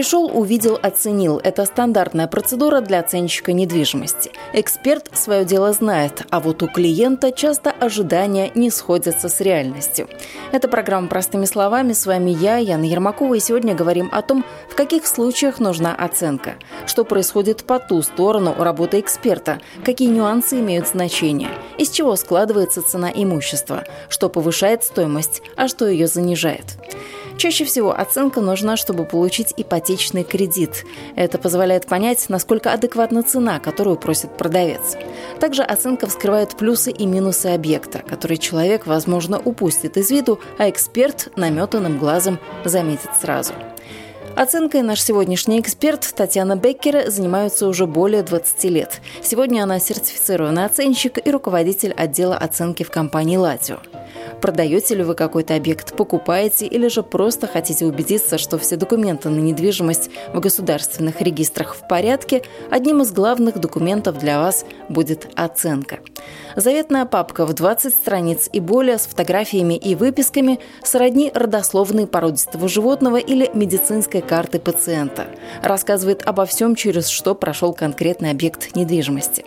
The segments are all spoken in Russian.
Пришел, увидел, оценил. Это стандартная процедура для оценщика недвижимости. Эксперт свое дело знает, а вот у клиента часто ожидания не сходятся с реальностью. Это программа «Простыми словами». С вами я, Яна Ермакова, и сегодня говорим о том, в каких случаях нужна оценка, что происходит по ту сторону работы эксперта, какие нюансы имеют значение, из чего складывается цена имущества, что повышает стоимость, а что ее занижает. Чаще всего оценка нужна, чтобы получить ипотечный кредит. Это позволяет понять, насколько адекватна цена, которую просит продавец. Также оценка вскрывает плюсы и минусы объекта, который человек, возможно, упустит из виду, а эксперт наметанным глазом заметит сразу. Оценкой наш сегодняшний эксперт Татьяна Беккер занимается уже более 20 лет. Сегодня она сертифицированный оценщик и руководитель отдела оценки в компании «Латио». Продаете ли вы какой-то объект, покупаете или же просто хотите убедиться, что все документы на недвижимость в государственных регистрах в порядке, одним из главных документов для вас будет оценка. Заветная папка в 20 страниц и более с фотографиями и выписками сродни родословной породистого животного или медицинской карты пациента. Рассказывает обо всем, через что прошел конкретный объект недвижимости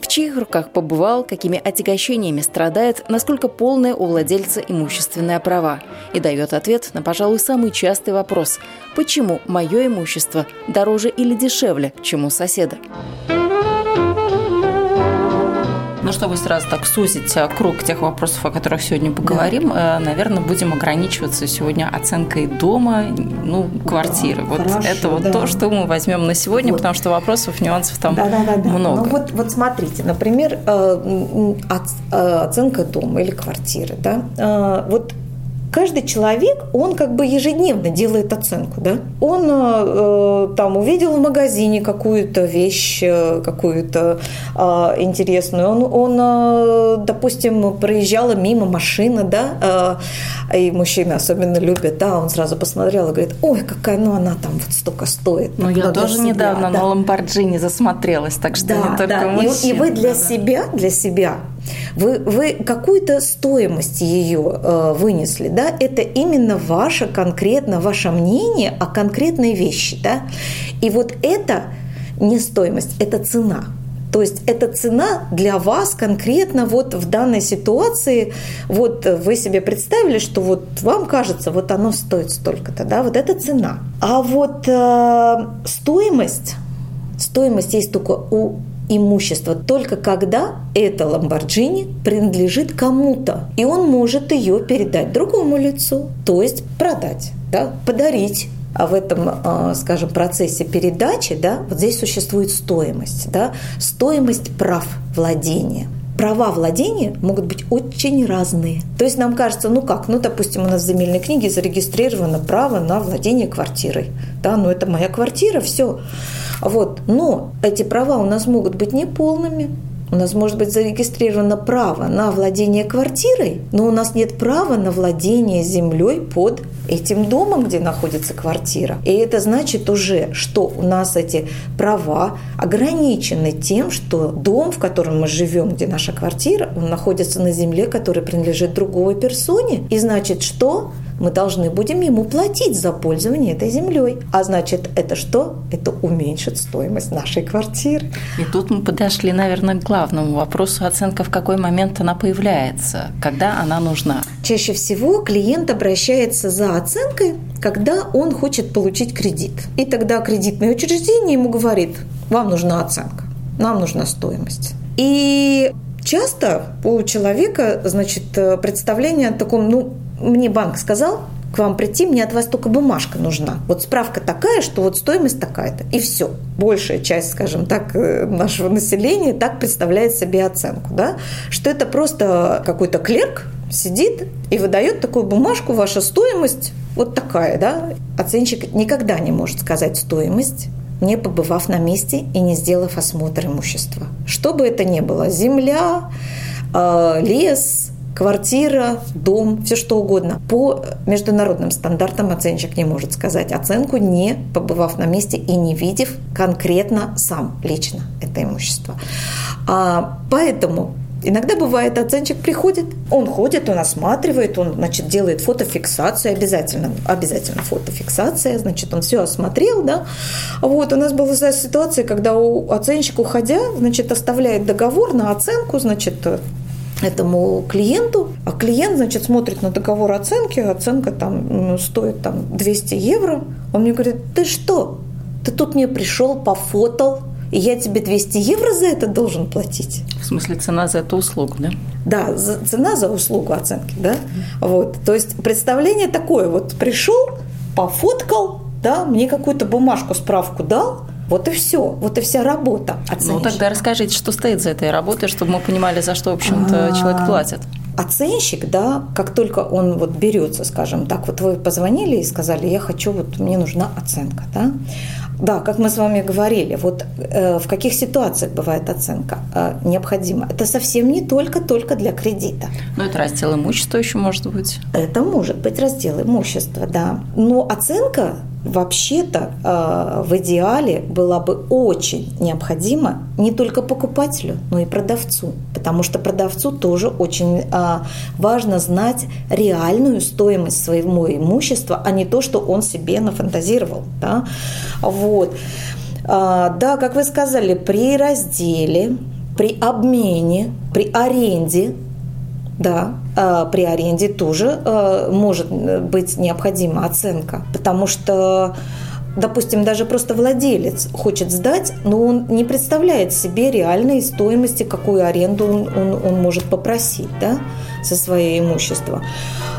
в чьих руках побывал, какими отягощениями страдает, насколько полное у владельца имущественное права. И дает ответ на, пожалуй, самый частый вопрос – почему мое имущество дороже или дешевле, чем у соседа? Ну, чтобы сразу так сузить э, круг тех вопросов, о которых сегодня поговорим, да. Э, наверное, будем ограничиваться сегодня оценкой дома, ну, квартиры. Да, вот хорошо, это вот да. то, что мы возьмем на сегодня, вот. потому что вопросов, нюансов там да, да, да, да. много. Ну, вот, вот смотрите, например, э, оценка дома или квартиры, да, вот каждый человек, он как бы ежедневно делает оценку, да? Он э, там увидел в магазине какую-то вещь, э, какую-то э, интересную, он, он э, допустим, проезжала мимо машина, да, э, и мужчины особенно любят, да, он сразу посмотрел и говорит, ой, какая, ну она там вот столько стоит. Ну, я тоже себя, недавно да. на Ламборджини засмотрелась, так что да, не только да. мужчин. И, и вы для да, себя, для себя вы, вы какую-то стоимость ее э, вынесли, да, это именно ваше конкретно, ваше мнение о конкретной вещи, да, и вот это не стоимость, это цена. То есть это цена для вас конкретно вот в данной ситуации. Вот вы себе представили, что вот вам кажется, вот оно стоит столько-то, да, вот это цена. А вот э, стоимость, стоимость есть только у имущество только когда эта Ламборджини принадлежит кому-то, и он может ее передать другому лицу, то есть продать, да, подарить а в этом, а, скажем, процессе передачи, да, вот здесь существует стоимость, да, стоимость прав владения. Права владения могут быть очень разные. То есть нам кажется, ну как, ну, допустим, у нас в земельной книге зарегистрировано право на владение квартирой. Да, ну это моя квартира, все. Вот. Но эти права у нас могут быть неполными. У нас может быть зарегистрировано право на владение квартирой, но у нас нет права на владение землей под этим домом, где находится квартира. И это значит уже, что у нас эти права ограничены тем, что дом, в котором мы живем, где наша квартира, он находится на земле, которая принадлежит другой персоне. И значит, что? Мы должны будем ему платить за пользование этой землей. А значит, это что? Это уменьшит стоимость нашей квартиры. И тут мы подошли, наверное, к главному вопросу оценка, в какой момент она появляется, когда она нужна. Чаще всего клиент обращается за оценкой, когда он хочет получить кредит. И тогда кредитное учреждение ему говорит, вам нужна оценка, нам нужна стоимость. И часто у человека, значит, представление о таком, ну, мне банк сказал, к вам прийти, мне от вас только бумажка нужна. Вот справка такая, что вот стоимость такая-то. И все. Большая часть, скажем так, э, нашего населения так представляет себе оценку, да? что это просто какой-то клерк сидит и выдает такую бумажку, ваша стоимость вот такая. Да? Оценщик никогда не может сказать стоимость, не побывав на месте и не сделав осмотр имущества. Что бы это ни было, земля, э, лес, квартира, дом, все что угодно. По международным стандартам оценщик не может сказать оценку, не побывав на месте и не видев конкретно сам лично это имущество. А, поэтому Иногда бывает, оценщик приходит, он ходит, он осматривает, он, значит, делает фотофиксацию, обязательно, обязательно фотофиксация, значит, он все осмотрел, да. Вот, у нас была ситуация, когда у оценщик, уходя, значит, оставляет договор на оценку, значит, этому клиенту, а клиент, значит, смотрит на договор оценки, оценка там ну, стоит там 200 евро, он мне говорит, ты что, ты тут мне пришел, пофотал, и я тебе 200 евро за это должен платить. В смысле, цена за эту услугу, да? Да, за, цена за услугу оценки, да. Вот, то есть представление такое, вот пришел, пофоткал, да, мне какую-то бумажку, справку дал, вот и все, вот и вся работа. Оценщика. Ну тогда расскажите, что стоит за этой работой, чтобы мы понимали, за что, в общем-то, а, человек платит. Оценщик, да, как только он вот берется, скажем так, вот вы позвонили и сказали, я хочу, вот мне нужна оценка, да, да, как мы с вами говорили, вот э, в каких ситуациях бывает оценка э, необходима. Это совсем не только-только для кредита. Но это раздел имущества еще может быть. Это может быть раздел имущества, да. Но оценка вообще-то э, в идеале была бы очень необходима не только покупателю, но и продавцу. Потому что продавцу тоже очень э, важно знать реальную стоимость своего имущества, а не то, что он себе нафантазировал. Да? Вот. Э, да, как вы сказали, при разделе, при обмене, при аренде да, а, при аренде тоже а, может быть необходима оценка, потому что допустим, даже просто владелец хочет сдать, но он не представляет себе реальной стоимости, какую аренду он, он, он может попросить да, со своего имущества.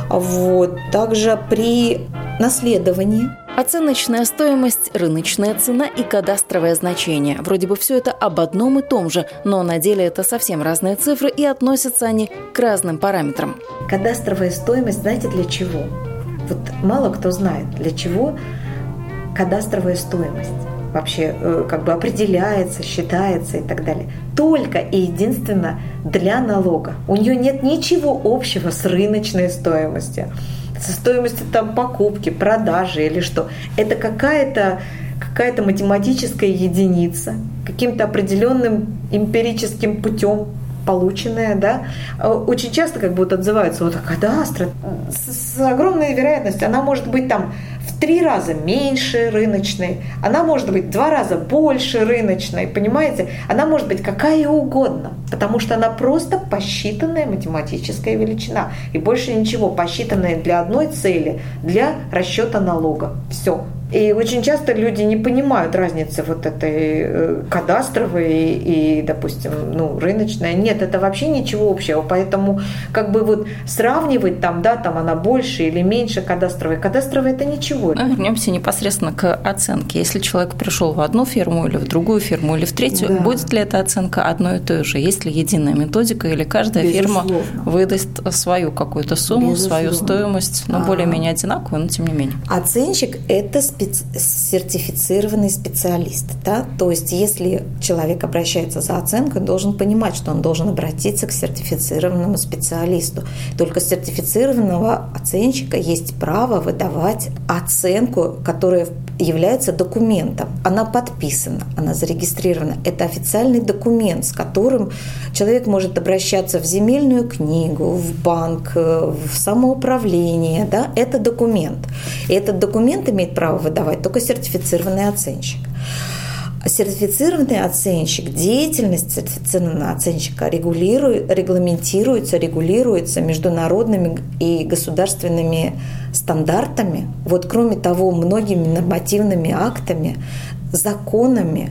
Вот. Также при наследовании Оценочная стоимость, рыночная цена и кадастровое значение. Вроде бы все это об одном и том же, но на деле это совсем разные цифры и относятся они к разным параметрам. Кадастровая стоимость, знаете для чего? Вот мало кто знает, для чего кадастровая стоимость вообще э, как бы определяется, считается и так далее. Только и единственно для налога. У нее нет ничего общего с рыночной стоимостью со стоимостью там покупки, продажи или что. Это какая-то какая-то математическая единица, каким-то определенным эмпирическим путем полученная, да, очень часто как вот отзываются, вот а кадастр с, с огромной вероятностью, она может быть там три раза меньше рыночной, она может быть два раза больше рыночной, понимаете? Она может быть какая угодно, потому что она просто посчитанная математическая величина. И больше ничего, посчитанная для одной цели, для расчета налога. Все. И очень часто люди не понимают разницы вот этой э, кадастровой и, допустим, ну, рыночной. Нет, это вообще ничего общего. Поэтому как бы вот сравнивать там, да, там она больше или меньше кадастровой. Кадастровая это ничего. Ну, вернемся непосредственно к оценке. Если человек пришел в одну фирму или в другую фирму или в третью, да. будет ли эта оценка одной и той же? Есть ли единая методика или каждая Безусловно. фирма выдаст свою какую-то сумму, Безусловно. свою стоимость, но а. более-менее одинаковую, но тем не менее? Оценщик – это специ... сертифицированный специалист. Да? То есть, если человек обращается за оценкой, он должен понимать, что он должен обратиться к сертифицированному специалисту. Только сертифицированного оценщика есть право выдавать оценку, которая является документом. Она подписана, она зарегистрирована. Это официальный документ, с которым человек может обращаться в земельную книгу, в банк, в самоуправление. Да? Это документ. И этот документ имеет право выдавать только сертифицированный оценщик. Сертифицированный оценщик, деятельность сертифицированного оценщика регулирует, регламентируется, регулируется международными и государственными стандартами. Вот кроме того, многими нормативными актами, законами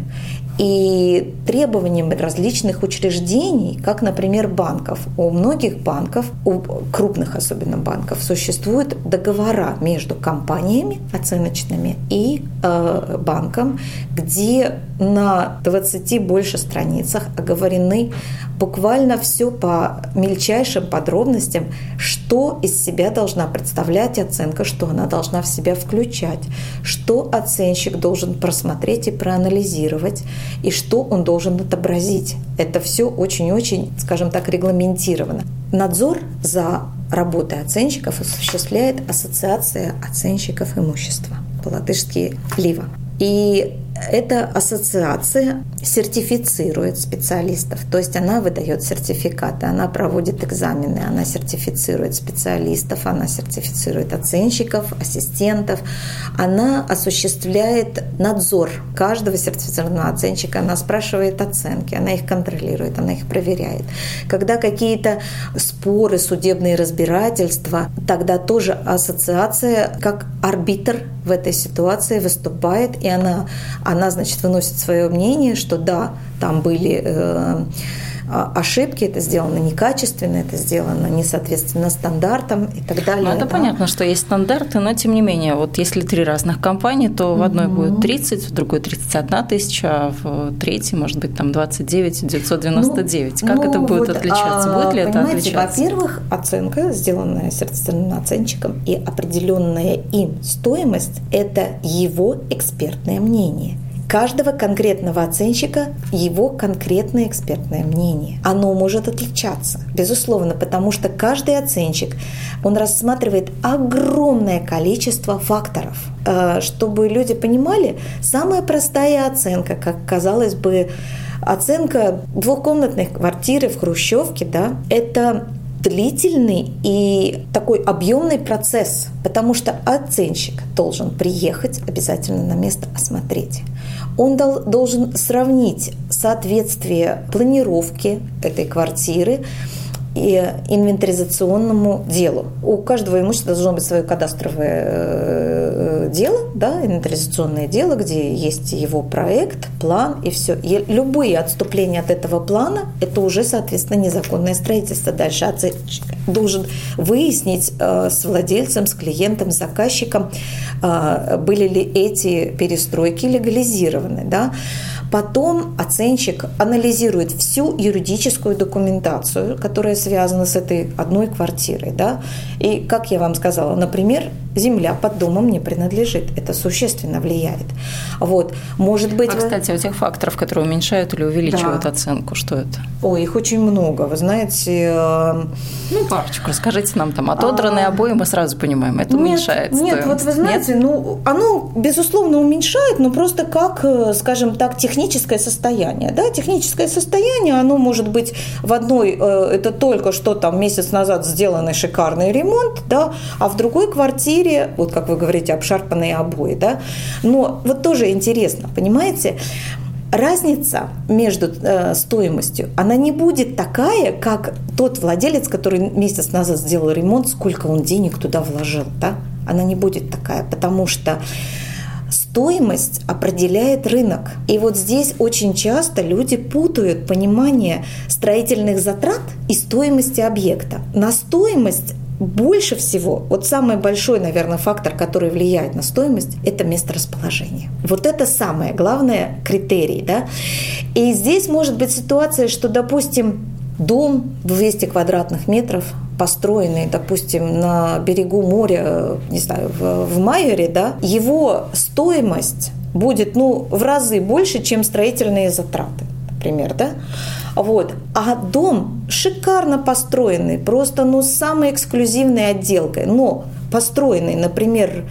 и требованиям различных учреждений, как, например, банков. У многих банков, у крупных особенно банков, существуют договора между компаниями оценочными и э, банком, где на 20 больше страницах оговорены буквально все по мельчайшим подробностям, что из себя должна представлять оценка, что она должна в себя включать, что оценщик должен просмотреть и проанализировать, и что он должен отобразить. Это все очень-очень, скажем так, регламентировано. надзор за работой оценщиков осуществляет Ассоциация оценщиков имущества, по-латышски «Лива». И эта ассоциация сертифицирует специалистов, то есть она выдает сертификаты, она проводит экзамены, она сертифицирует специалистов, она сертифицирует оценщиков, ассистентов, она осуществляет надзор каждого сертифицированного оценщика, она спрашивает оценки, она их контролирует, она их проверяет. Когда какие-то споры, судебные разбирательства, тогда тоже ассоциация как арбитр в этой ситуации выступает, и она она, значит, выносит свое мнение, что да, там были э, ошибки, это сделано некачественно, это сделано не соответственно стандартам и так далее. Ну, это да. понятно, что есть стандарты, но тем не менее, вот если три разных компании, то в одной угу. будет 30, в другой 31 тысяча, а в третьей, может быть, там 29 999. Ну, как ну, это будет вот, отличаться? А, будет ли это отличаться? Во-первых, оценка, сделанная сертифицированным оценщиком и определенная им стоимость – это его экспертное мнение – каждого конкретного оценщика его конкретное экспертное мнение. Оно может отличаться, безусловно, потому что каждый оценщик, он рассматривает огромное количество факторов. Э, чтобы люди понимали, самая простая оценка, как казалось бы, оценка двухкомнатной квартиры в Хрущевке, да, это длительный и такой объемный процесс, потому что оценщик должен приехать обязательно на место осмотреть он должен сравнить соответствие планировки этой квартиры и инвентаризационному делу. У каждого имущества должно быть свое кадастровое э, дело, да, инвентаризационное дело, где есть его проект, план и все. И любые отступления от этого плана – это уже, соответственно, незаконное строительство. Дальше должен выяснить э, с владельцем, с клиентом, с заказчиком, э, были ли эти перестройки легализированы. Да. Потом оценщик анализирует всю юридическую документацию, которая связана с этой одной квартирой. Да? И, как я вам сказала, например, земля под домом не принадлежит. Это существенно влияет. Вот. Может быть, а, кстати, у тех факторов, которые уменьшают или увеличивают да. оценку, что это? Ой, их очень много. Вы знаете... Э, ну, парочку расскажите нам там. Отодранные а... обои мы сразу понимаем, это нет, уменьшает Нет, вот вы знаете, нет? ну, оно, безусловно, уменьшает, но просто как, э, скажем так, техническое состояние. Да? Техническое состояние, оно может быть в одной, э, это только что там месяц назад сделанный шикарный ремонт, да, а в другой квартире вот как вы говорите, обшарпанные обои, да, но вот тоже интересно, понимаете, разница между э, стоимостью, она не будет такая, как тот владелец, который месяц назад сделал ремонт, сколько он денег туда вложил, да? Она не будет такая, потому что стоимость определяет рынок. И вот здесь очень часто люди путают понимание строительных затрат и стоимости объекта. На стоимость больше всего, вот самый большой, наверное, фактор, который влияет на стоимость, это место расположения. Вот это самое главное критерий. Да? И здесь может быть ситуация, что, допустим, дом 200 квадратных метров, построенный, допустим, на берегу моря, не знаю, в, в Майоре, да, его стоимость будет ну, в разы больше, чем строительные затраты, например, да. Вот. А дом шикарно построенный, просто ну, с самой эксклюзивной отделкой. Но построенный, например,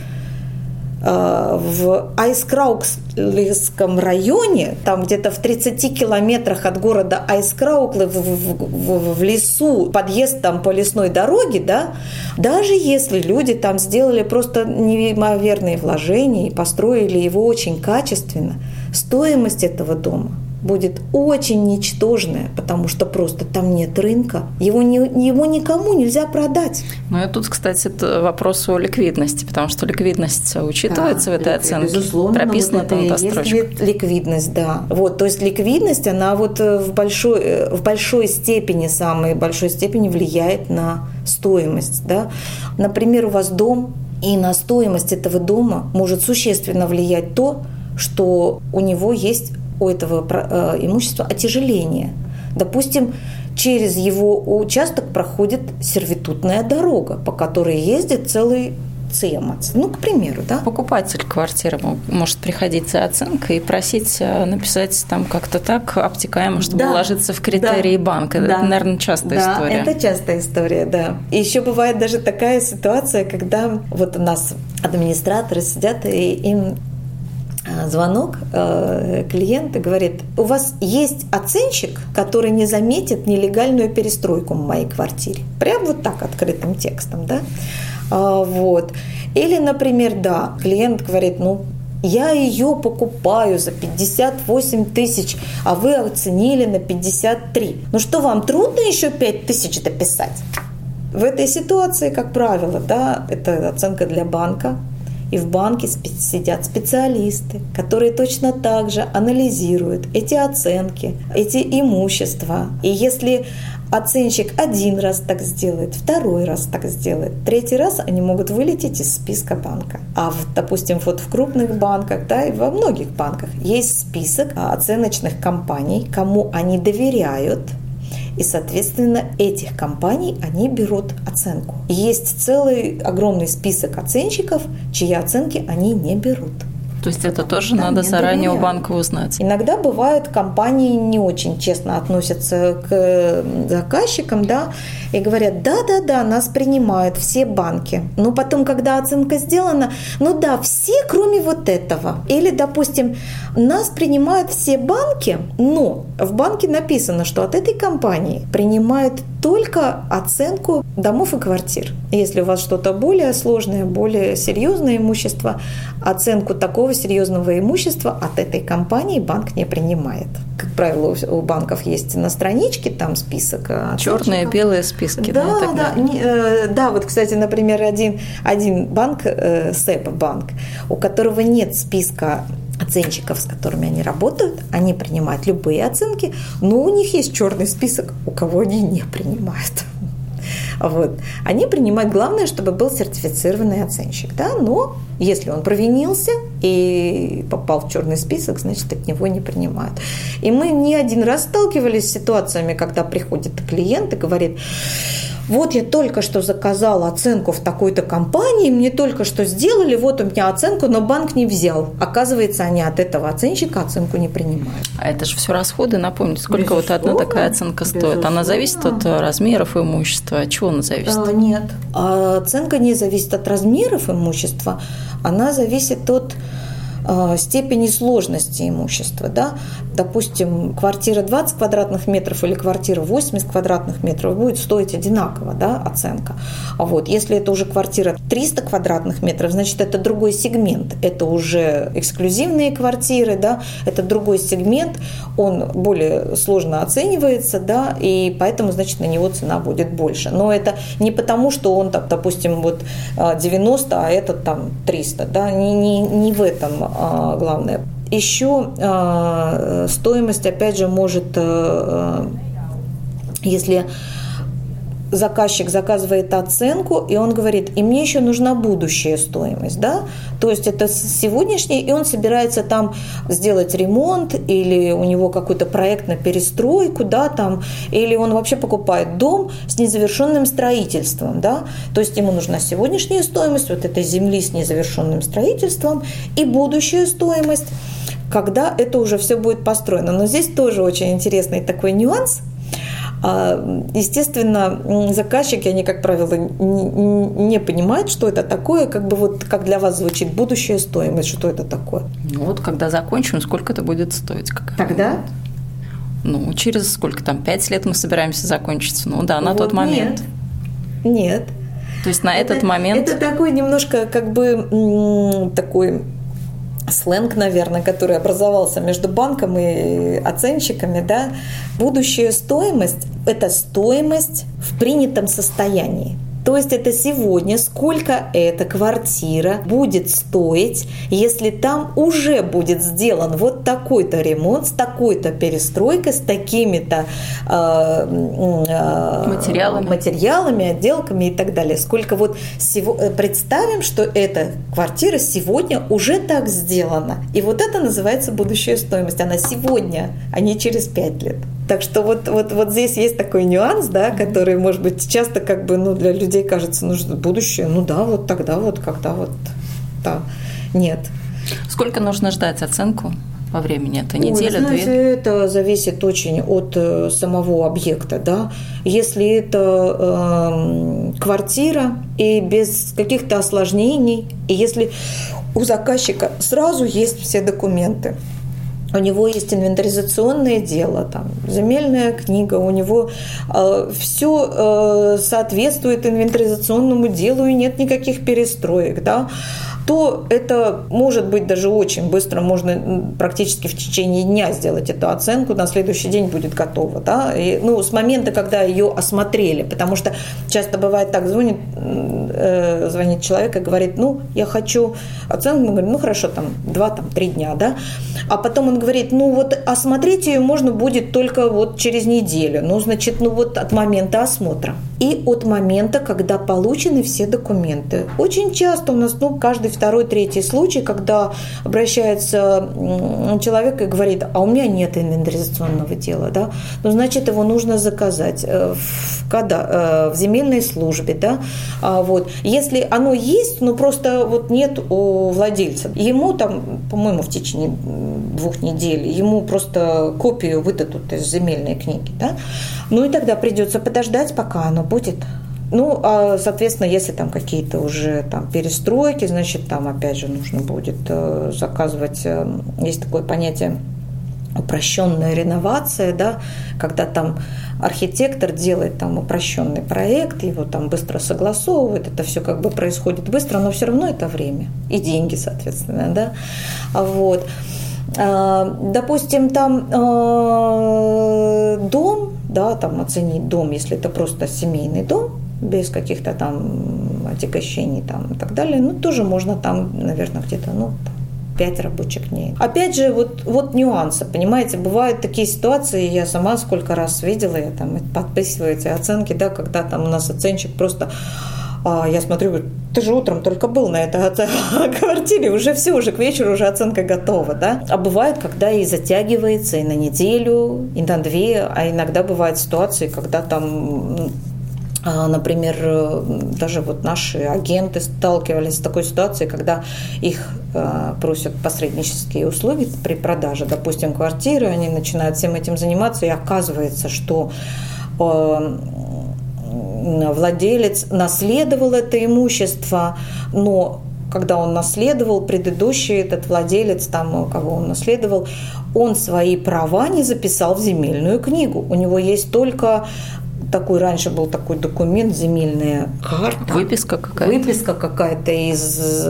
в Айскрауклском районе, там где-то в 30 километрах от города Айскрауклы в, в, в, в лесу, подъезд там по лесной дороге, да, даже если люди там сделали просто неимоверные вложения и построили его очень качественно, стоимость этого дома – будет очень ничтожное, потому что просто там нет рынка. Его, не, его никому нельзя продать. Ну и тут, кстати, это вопрос о ликвидности, потому что ликвидность учитывается да, в этой оценке. Безусловно, прописана вот там есть ликвидность, да. Вот, то есть ликвидность, она вот э, в большой, э, в большой степени, самой большой степени влияет на стоимость. Да? Например, у вас дом, и на стоимость этого дома может существенно влиять то, что у него есть у этого э, имущества отяжеление. Допустим, через его участок проходит сервитутная дорога, по которой ездит целый цемац. Ну, к примеру, да. Покупатель квартиры может приходить за оценкой и просить э, написать там как-то так обтекаемо, чтобы да. уложиться в критерии да. банка. Да. Это, наверное, частая да, история. это частая история, да. И еще бывает даже такая ситуация, когда вот у нас администраторы сидят и им звонок э, клиента говорит, у вас есть оценщик, который не заметит нелегальную перестройку в моей квартире. Прям вот так открытым текстом, да? А, вот. Или, например, да, клиент говорит, ну, я ее покупаю за 58 тысяч, а вы оценили на 53. Ну что, вам трудно еще 5 тысяч дописать? В этой ситуации, как правило, да, это оценка для банка, и в банке сидят специалисты, которые точно так же анализируют эти оценки, эти имущества. И если Оценщик один раз так сделает, второй раз так сделает, третий раз они могут вылететь из списка банка. А, в, допустим, вот в крупных банках, да, и во многих банках есть список оценочных компаний, кому они доверяют, и, соответственно, этих компаний они берут оценку. есть целый огромный список оценщиков, чьи оценки они не берут. То есть это тоже да, надо заранее у банка узнать. Иногда бывают компании не очень честно относятся к заказчикам, да, и говорят, да-да-да, нас принимают все банки. Но потом, когда оценка сделана, ну да, все, кроме вот этого. Или, допустим, нас принимают все банки, но в банке написано, что от этой компании принимают только оценку домов и квартир. Если у вас что-то более сложное, более серьезное имущество, оценку такого серьезного имущества от этой компании банк не принимает. Как правило, у банков есть на страничке там список. Черные, белые списки. Да, да, да, не, э, да. Вот, кстати, например, один, один банк, э, СЭП банк, у которого нет списка оценщиков, с которыми они работают, они принимают любые оценки, но у них есть черный список, у кого они не принимают. Вот. Они принимают, главное, чтобы был сертифицированный оценщик. Да? Но если он провинился и попал в черный список, значит, от него не принимают. И мы не один раз сталкивались с ситуациями, когда приходит клиент и говорит, вот я только что заказала оценку в такой-то компании, мне только что сделали, вот у меня оценку, но банк не взял. Оказывается, они от этого оценщика оценку не принимают. А это же все расходы, напомните, сколько безусловно, вот одна такая оценка безусловно. стоит? Она зависит от размеров имущества, от чего она зависит? А, нет, а оценка не зависит от размеров имущества, она зависит от степени сложности имущества. Да? Допустим, квартира 20 квадратных метров или квартира 80 квадратных метров будет стоить одинаково да, оценка. А вот если это уже квартира 300 квадратных метров, значит, это другой сегмент. Это уже эксклюзивные квартиры, да? это другой сегмент, он более сложно оценивается, да? и поэтому, значит, на него цена будет больше. Но это не потому, что он, там, допустим, вот 90, а этот там 300. Да? Не, не, не в этом главное. Еще а, стоимость, опять же, может, э, э, если заказчик заказывает оценку, и он говорит, и мне еще нужна будущая стоимость, да, то есть это сегодняшний, и он собирается там сделать ремонт, или у него какой-то проект на перестройку, да, там, или он вообще покупает дом с незавершенным строительством, да, то есть ему нужна сегодняшняя стоимость вот этой земли с незавершенным строительством и будущая стоимость, когда это уже все будет построено. Но здесь тоже очень интересный такой нюанс – естественно, заказчики, они, как правило, не понимают, что это такое, как бы вот как для вас звучит будущая стоимость, что это такое. Ну вот, когда закончим, сколько это будет стоить? Какая Тогда? Ну, через сколько там, пять лет мы собираемся закончить? Ну да, на вот тот момент. Нет. Нет. То есть на это, этот момент... Это такой немножко как бы такой сленг, наверное, который образовался между банком и оценщиками, да, будущая стоимость – это стоимость в принятом состоянии. То есть это сегодня, сколько эта квартира будет стоить, если там уже будет сделан вот такой-то ремонт, с такой-то перестройкой, с такими-то э, э, материалами. материалами, отделками и так далее. Сколько вот сего, э, представим, что эта квартира сегодня уже так сделана. И вот это называется будущая стоимость. Она сегодня, а не через пять лет. Так что вот, вот, вот здесь есть такой нюанс, да, который, может быть, часто как бы ну, для людей кажется, ну, будущее, ну да, вот тогда вот, когда вот, да, нет. Сколько нужно ждать оценку? по времени? Это неделя, Ой, знаете, две? Это зависит очень от э, самого объекта. Да? Если это э, квартира и без каких-то осложнений, и если у заказчика сразу есть все документы, у него есть инвентаризационное дело, там, земельная книга, у него э, все э, соответствует инвентаризационному делу и нет никаких перестроек, да, то это может быть даже очень быстро, можно практически в течение дня сделать эту оценку, на следующий день будет готово. Да? И, ну, с момента, когда ее осмотрели, потому что часто бывает так, звонит, э, звонит человек и говорит, ну, я хочу оценку, мы говорим, ну, хорошо, там, два, там, три дня, да, а потом он говорит, ну, вот осмотреть ее можно будет только вот через неделю, ну, значит, ну, вот от момента осмотра и от момента, когда получены все документы. Очень часто у нас, ну, каждый второй, третий случай, когда обращается человек и говорит, а у меня нет инвентаризационного дела, да, ну, значит, его нужно заказать э, в, когда, э, в земельной службе, да, а вот. Если оно есть, но просто вот нет у владельца, ему там, по-моему, в течение двух недель, ему просто копию выдадут из земельной книги, да, ну и тогда придется подождать, пока оно будет ну, а, соответственно, если там какие-то уже там перестройки, значит, там опять же нужно будет э, заказывать, э, есть такое понятие упрощенная реновация, да, когда там архитектор делает там упрощенный проект, его там быстро согласовывает, это все как бы происходит быстро, но все равно это время и деньги, соответственно, да, вот. А, допустим, там э, дом, да, там оценить дом, если это просто семейный дом, без каких-то там отягощений там и так далее, ну, тоже можно там, наверное, где-то, ну, 5 рабочих дней. Опять же, вот, вот нюансы, понимаете, бывают такие ситуации, я сама сколько раз видела, я там подписываю эти оценки, да, когда там у нас оценщик просто а я смотрю, ты же утром только был на этой квартире, уже все, уже к вечеру уже оценка готова, да? А бывает, когда и затягивается и на неделю, и на две, а иногда бывают ситуации, когда там Например, э, даже вот наши агенты сталкивались с такой ситуацией, когда их э, просят посреднические услуги при продаже, допустим, квартиры, они начинают всем этим заниматься, и оказывается, что э, владелец наследовал это имущество, но когда он наследовал, предыдущий этот владелец, там, кого он наследовал, он свои права не записал в земельную книгу. У него есть только такой раньше был такой документ, земельная карта. Выписка какая-то. Выписка какая-то из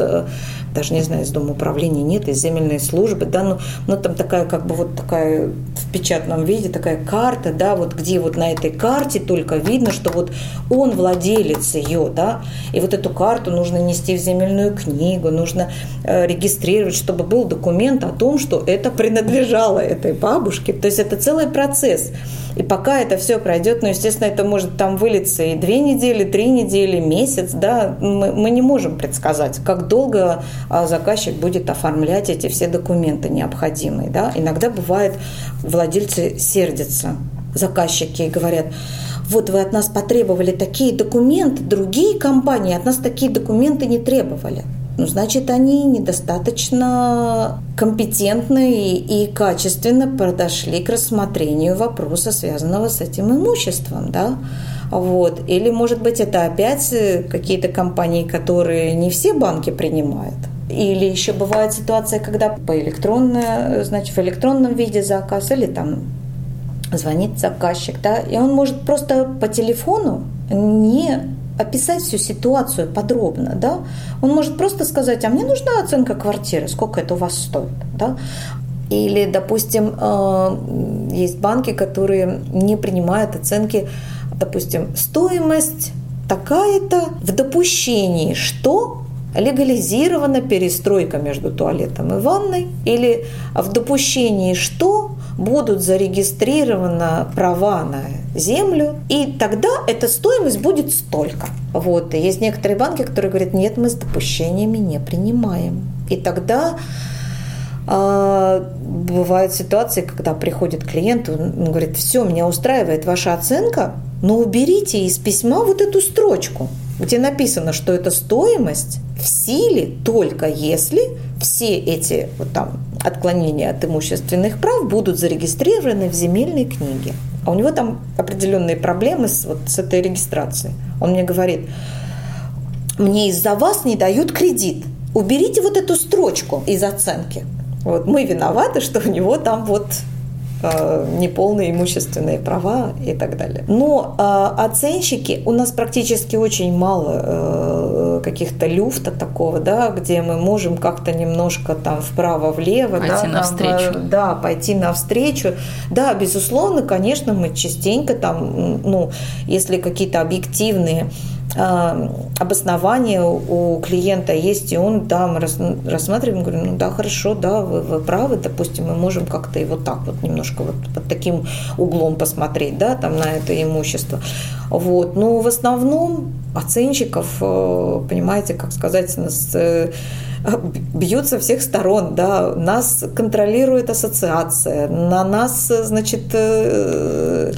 даже не знаю, из дома управления нет, из земельной службы, да, но, но там такая как бы вот такая в печатном виде такая карта, да, вот где вот на этой карте только видно, что вот он владелец ее, да, и вот эту карту нужно нести в земельную книгу, нужно э, регистрировать, чтобы был документ о том, что это принадлежало этой бабушке, то есть это целый процесс. И пока это все пройдет, ну, естественно, это может там вылиться и две недели, три недели, месяц, да, мы, мы не можем предсказать, как долго а, заказчик будет оформлять эти все документы необходимые, да. Иногда бывает, владельцы сердятся, заказчики, говорят, вот вы от нас потребовали такие документы, другие компании от нас такие документы не требовали ну, значит, они недостаточно компетентно и, и качественно подошли к рассмотрению вопроса, связанного с этим имуществом, да. Вот. Или, может быть, это опять какие-то компании, которые не все банки принимают. Или еще бывает ситуация, когда по электронной, значит, в электронном виде заказ, или там звонит заказчик, да, и он может просто по телефону не описать всю ситуацию подробно, да, он может просто сказать, а мне нужна оценка квартиры, сколько это у вас стоит, да, или, допустим, э, есть банки, которые не принимают оценки, допустим, стоимость такая-то в допущении, что легализирована перестройка между туалетом и ванной, или в допущении, что будут зарегистрированы права на землю, и тогда эта стоимость будет столько. Вот. И есть некоторые банки, которые говорят, нет, мы с допущениями не принимаем. И тогда А, бывают ситуации, когда приходит клиент, он говорит, все, меня устраивает ваша оценка, но уберите из письма вот эту строчку, где написано, что это стоимость в силе только если все эти вот там отклонения от имущественных прав будут зарегистрированы в земельной книге. А у него там определенные проблемы с, вот, с этой регистрацией. Он мне говорит, мне из-за вас не дают кредит. Уберите вот эту строчку из оценки. Вот мы виноваты, что у него там вот неполные имущественные права и так далее. Но э, оценщики, у нас практически очень мало э, каких-то люфта такого, да, где мы можем как-то немножко там вправо-влево. Пойти да, навстречу. Там, да, пойти навстречу. Да, безусловно, конечно, мы частенько там, ну, если какие-то объективные обоснование у клиента есть, и он, да, мы рассматриваем, говорим, ну да, хорошо, да, вы, вы правы, допустим, мы можем как-то и вот так вот немножко вот под таким углом посмотреть, да, там на это имущество. Вот. Но в основном оценщиков, э, понимаете, как сказать, нас э, бьют со всех сторон, да, нас контролирует ассоциация, на нас, значит, э,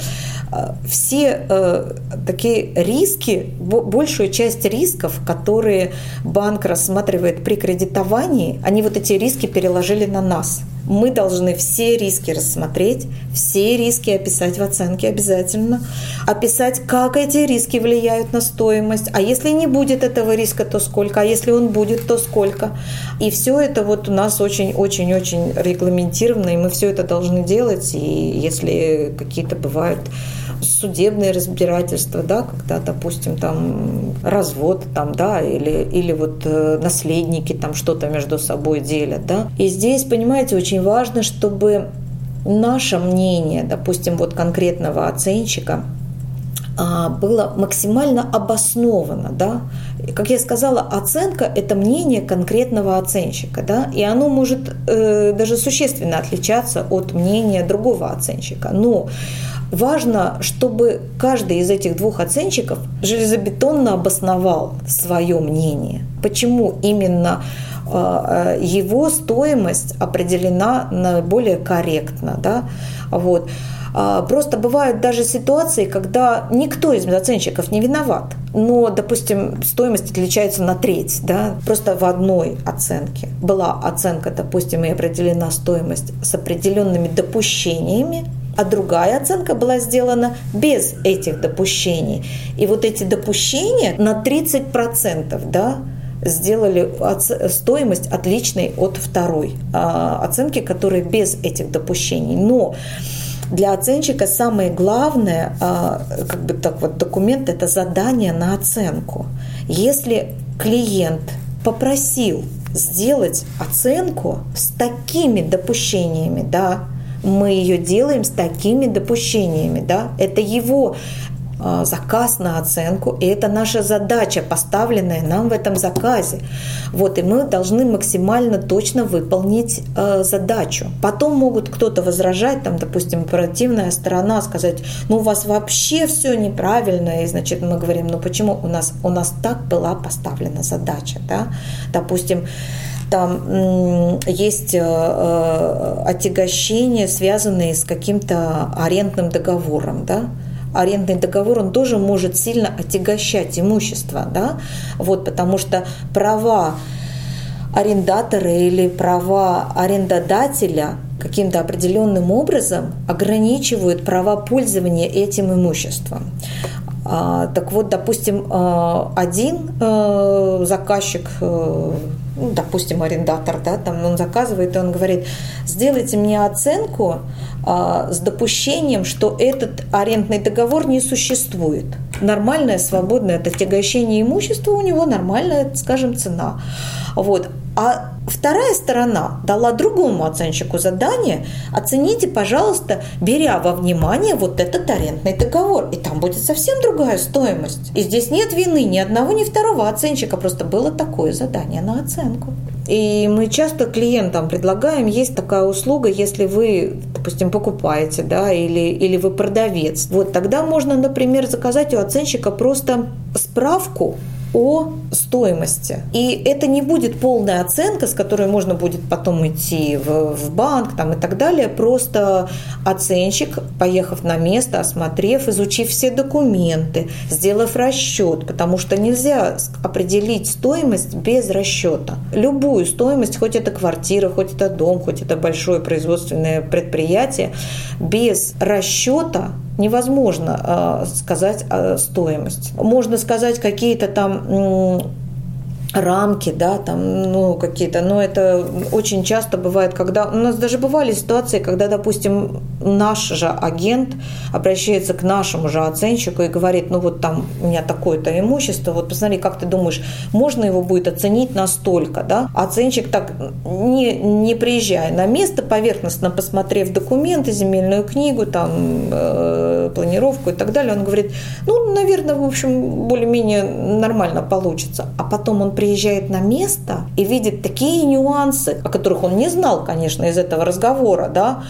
все э, такие риски, большую часть рисков, которые банк рассматривает при кредитовании, они вот эти риски переложили на нас. Мы должны все риски рассмотреть, все риски описать в оценке обязательно, описать, как эти риски влияют на стоимость, а если не будет этого риска, то сколько, а если он будет, то сколько. И все это вот у нас очень-очень-очень регламентировано, и мы все это должны делать, и если какие-то бывают судебные разбирательства, да, когда, допустим, там развод, там, да, или, или вот э, наследники там что-то между собой делят, да. И здесь, понимаете, очень важно, чтобы наше мнение, допустим, вот конкретного оценщика, а, было максимально обосновано, да. Как я сказала, оценка – это мнение конкретного оценщика, да, и оно может э, даже существенно отличаться от мнения другого оценщика. Но Важно, чтобы каждый из этих двух оценщиков железобетонно обосновал свое мнение. Почему именно а, а, его стоимость определена наиболее корректно. Да? Вот. А, просто бывают даже ситуации, когда никто из оценщиков не виноват, но, допустим, стоимость отличается на треть, да, просто в одной оценке. Была оценка, допустим, и определена стоимость с определенными допущениями, а другая оценка была сделана без этих допущений. И вот эти допущения на 30% да, сделали стоимость отличной от второй а, оценки, которая без этих допущений. Но для оценщика самое главное, а, как бы так вот, документ – это задание на оценку. Если клиент попросил сделать оценку с такими допущениями, да, мы ее делаем с такими допущениями. Да? Это его а, заказ на оценку, и это наша задача, поставленная нам в этом заказе. Вот, и мы должны максимально точно выполнить э, задачу. Потом могут кто-то возражать, там, допустим, оперативная сторона, сказать, ну у вас вообще все неправильно, и значит мы говорим, ну почему у нас, у нас так была поставлена задача, да? допустим, там есть э, э, отягощения, связанные с каким-то арендным договором, да, арендный договор, он тоже может сильно отягощать имущество, да, вот, потому что права арендатора или права арендодателя каким-то определенным образом ограничивают права пользования этим имуществом. А, так вот, допустим, э, один заказчик ну, допустим, арендатор, да, там он заказывает, и он говорит, сделайте мне оценку а, с допущением, что этот арендный договор не существует. Нормальное, свободное от отягощения имущества у него нормальная, скажем, цена. Вот. А вторая сторона дала другому оценщику задание, оцените, пожалуйста, беря во внимание вот этот арендный договор. И там будет совсем другая стоимость. И здесь нет вины ни одного, ни второго оценщика, просто было такое задание на оценку. И мы часто клиентам предлагаем, есть такая услуга, если вы, допустим, покупаете, да, или, или вы продавец. Вот тогда можно, например, заказать у оценщика просто справку о стоимости. И это не будет полная оценка, с которой можно будет потом идти в, в банк там, и так далее. Просто оценщик, поехав на место, осмотрев, изучив все документы, сделав расчет, потому что нельзя определить стоимость без расчета. Любую стоимость, хоть это квартира, хоть это дом, хоть это большое производственное предприятие, без расчета невозможно э, сказать стоимость. Можно сказать какие-то там рамки, да, там, ну, какие-то, но это очень часто бывает, когда, у нас даже бывали ситуации, когда, допустим, наш же агент обращается к нашему же оценщику и говорит, ну, вот там у меня такое-то имущество, вот посмотри, как ты думаешь, можно его будет оценить настолько, да? Оценщик так, не, не приезжая на место, поверхностно посмотрев документы, земельную книгу, там, э, планировку и так далее, он говорит, ну, наверное, в общем, более-менее нормально получится. А потом он приезжает на место и видит такие нюансы, о которых он не знал, конечно, из этого разговора, да,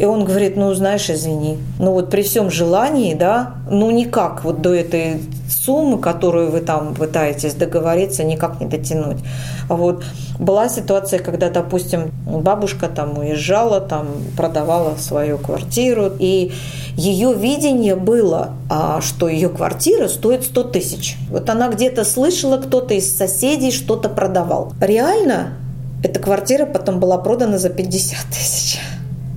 и он говорит, ну, знаешь, извини, ну вот при всем желании, да, ну никак вот до этой суммы, которую вы там пытаетесь договориться, никак не дотянуть. Вот. Была ситуация, когда, допустим, бабушка там уезжала, там продавала свою квартиру, и ее видение было, а, что ее квартира стоит 100 тысяч. Вот она где-то слышала, кто-то из соседей что-то продавал. Реально эта квартира потом была продана за 50 тысяч.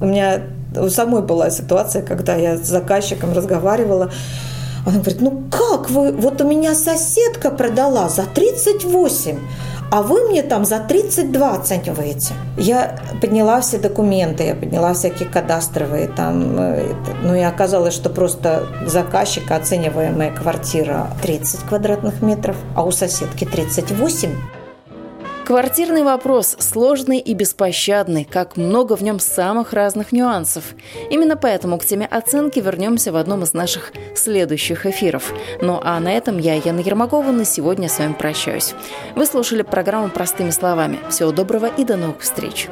У меня у самой была ситуация, когда я с заказчиком разговаривала, она говорит, ну как вы, вот у меня соседка продала за 38, а вы мне там за 32 оцениваете. Я подняла все документы, я подняла всякие кадастровые там, э, ну и оказалось, что просто заказчика оцениваемая квартира 30 квадратных метров, а у соседки 38. Квартирный вопрос сложный и беспощадный, как много в нем самых разных нюансов. Именно поэтому к теме оценки вернемся в одном из наших следующих эфиров. Ну а на этом я, Яна Ермакова, на сегодня с вами прощаюсь. Вы слушали программу «Простыми словами». Всего доброго и до новых встреч.